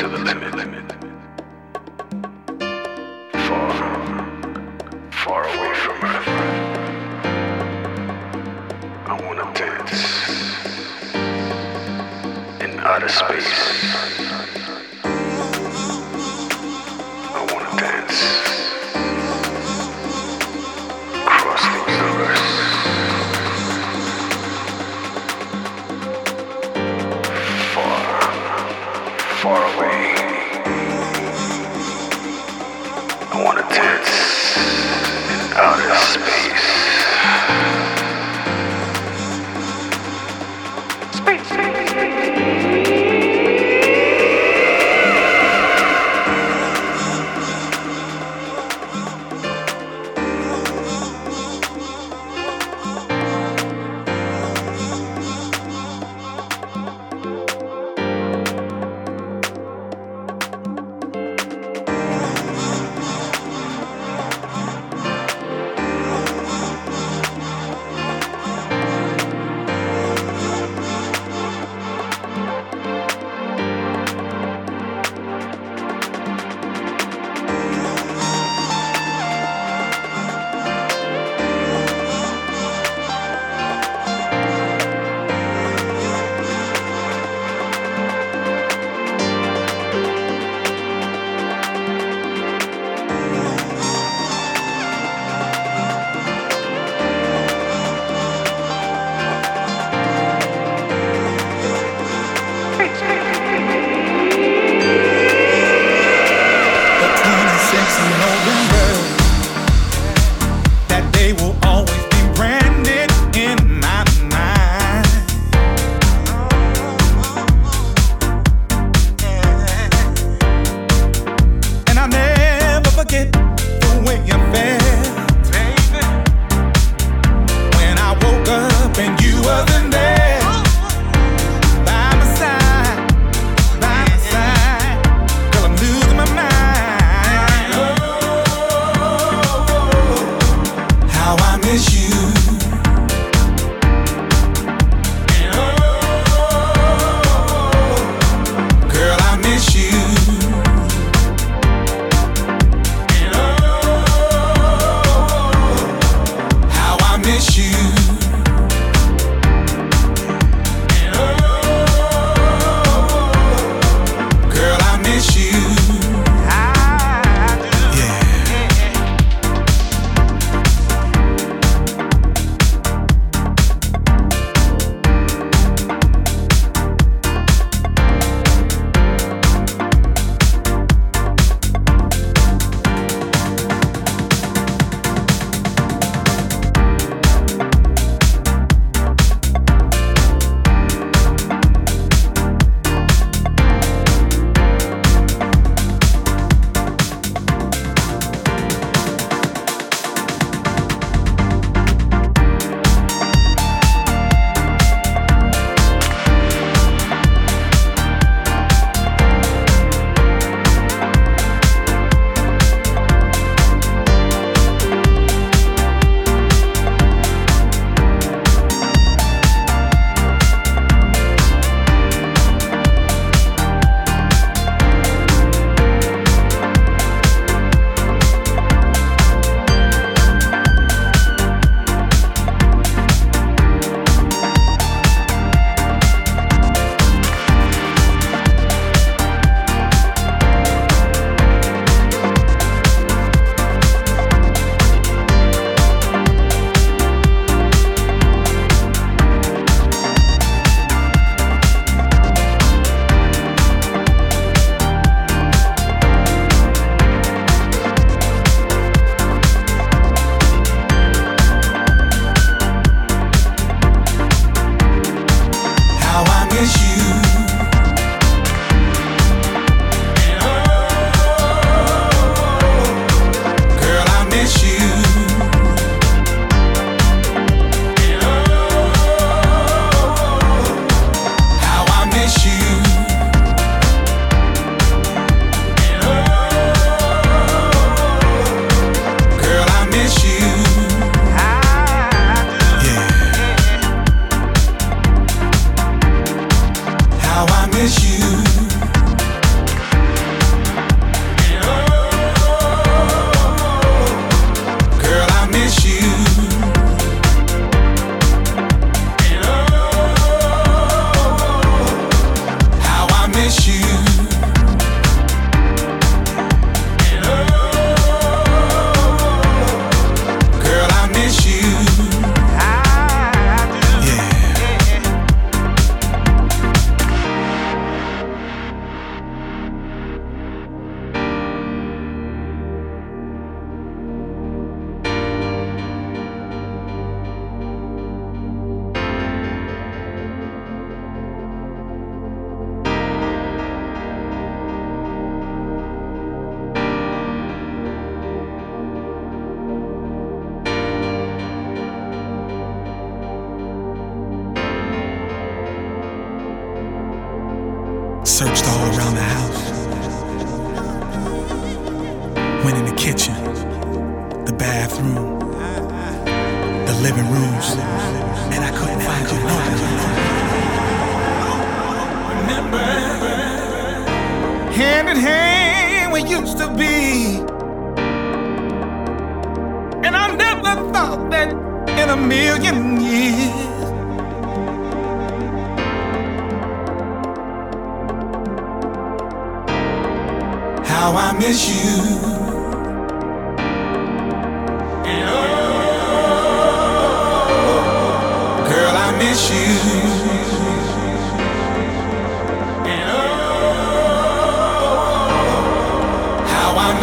how I miss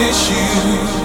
miss you.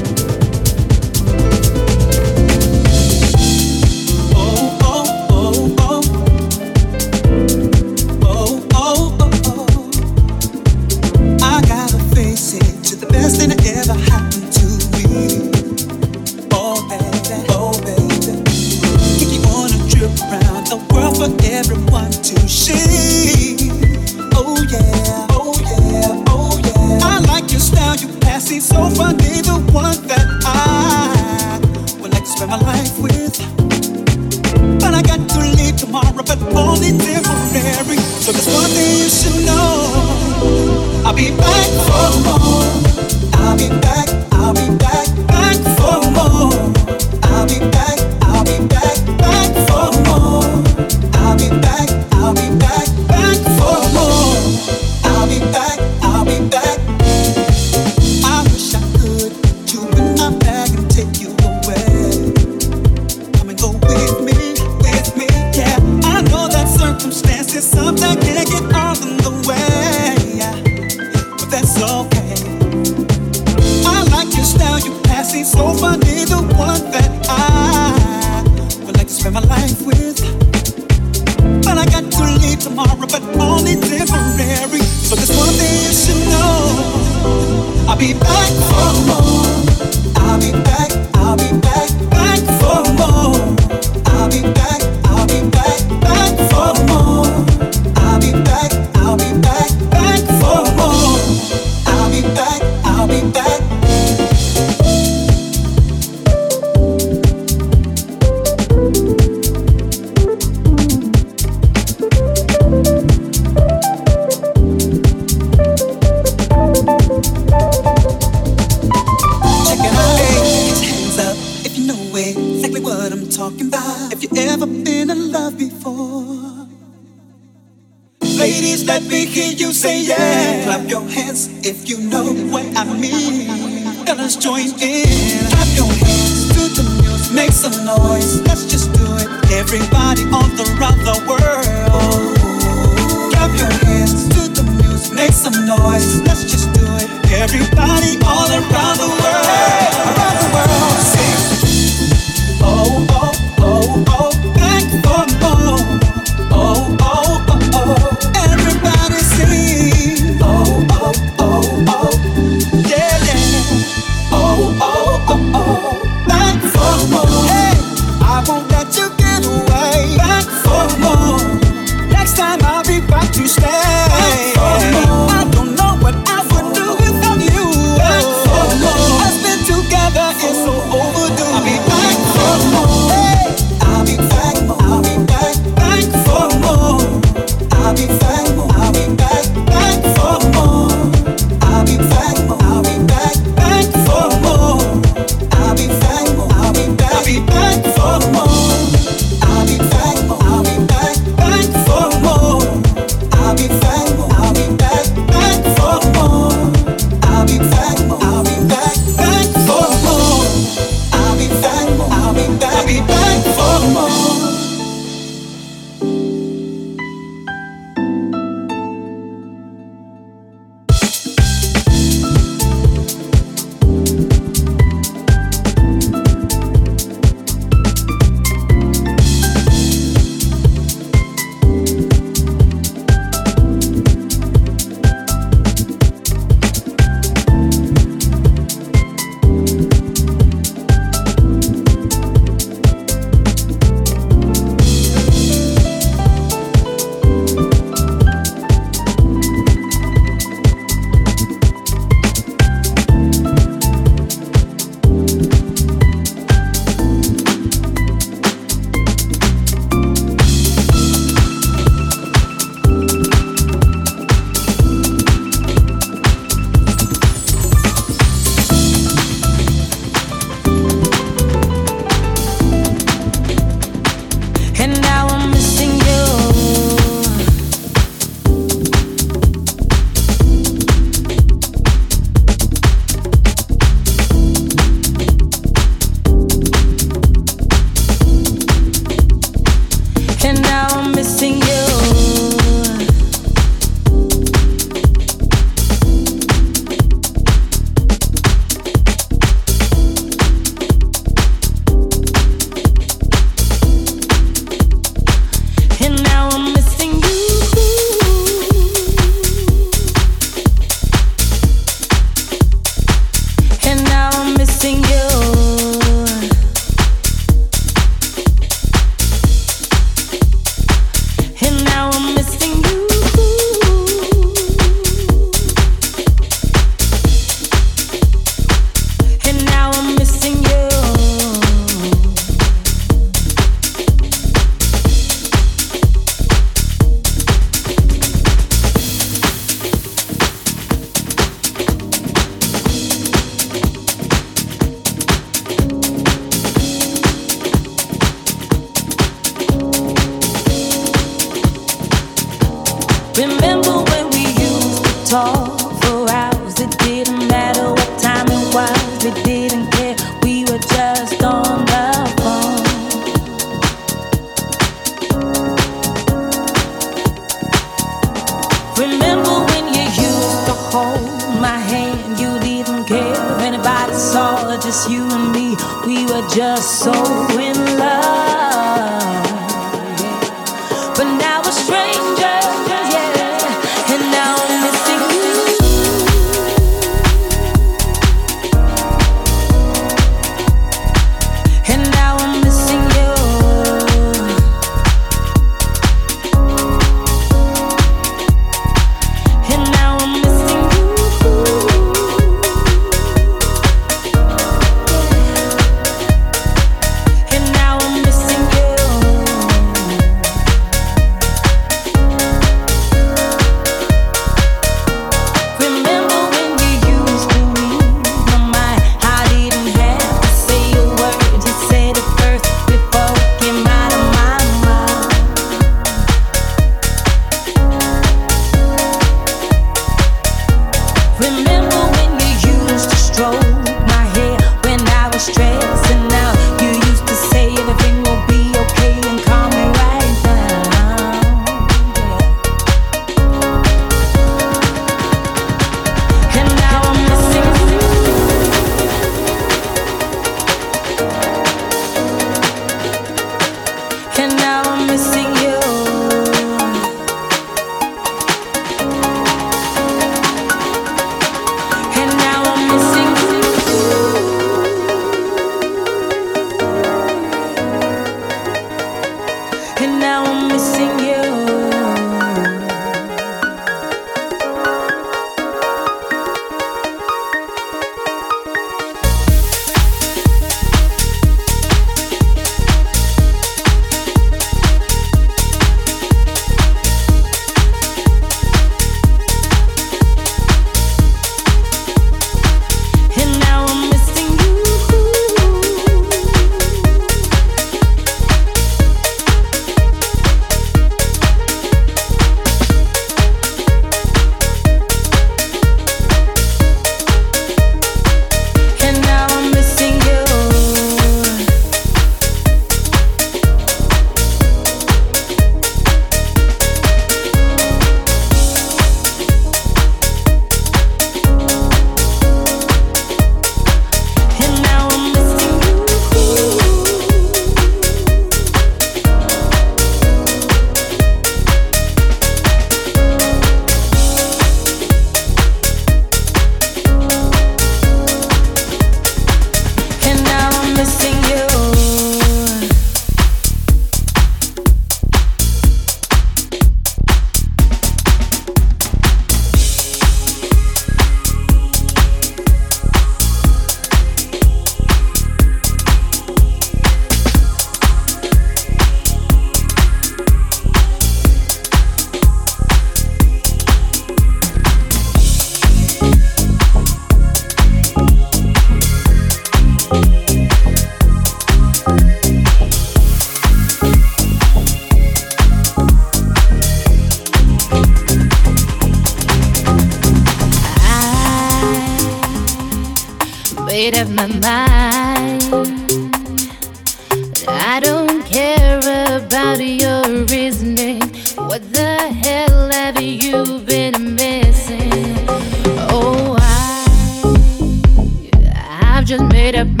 it up.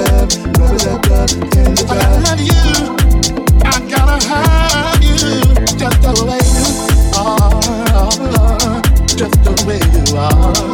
I you, I gotta have you, just the way you are, just the way you are.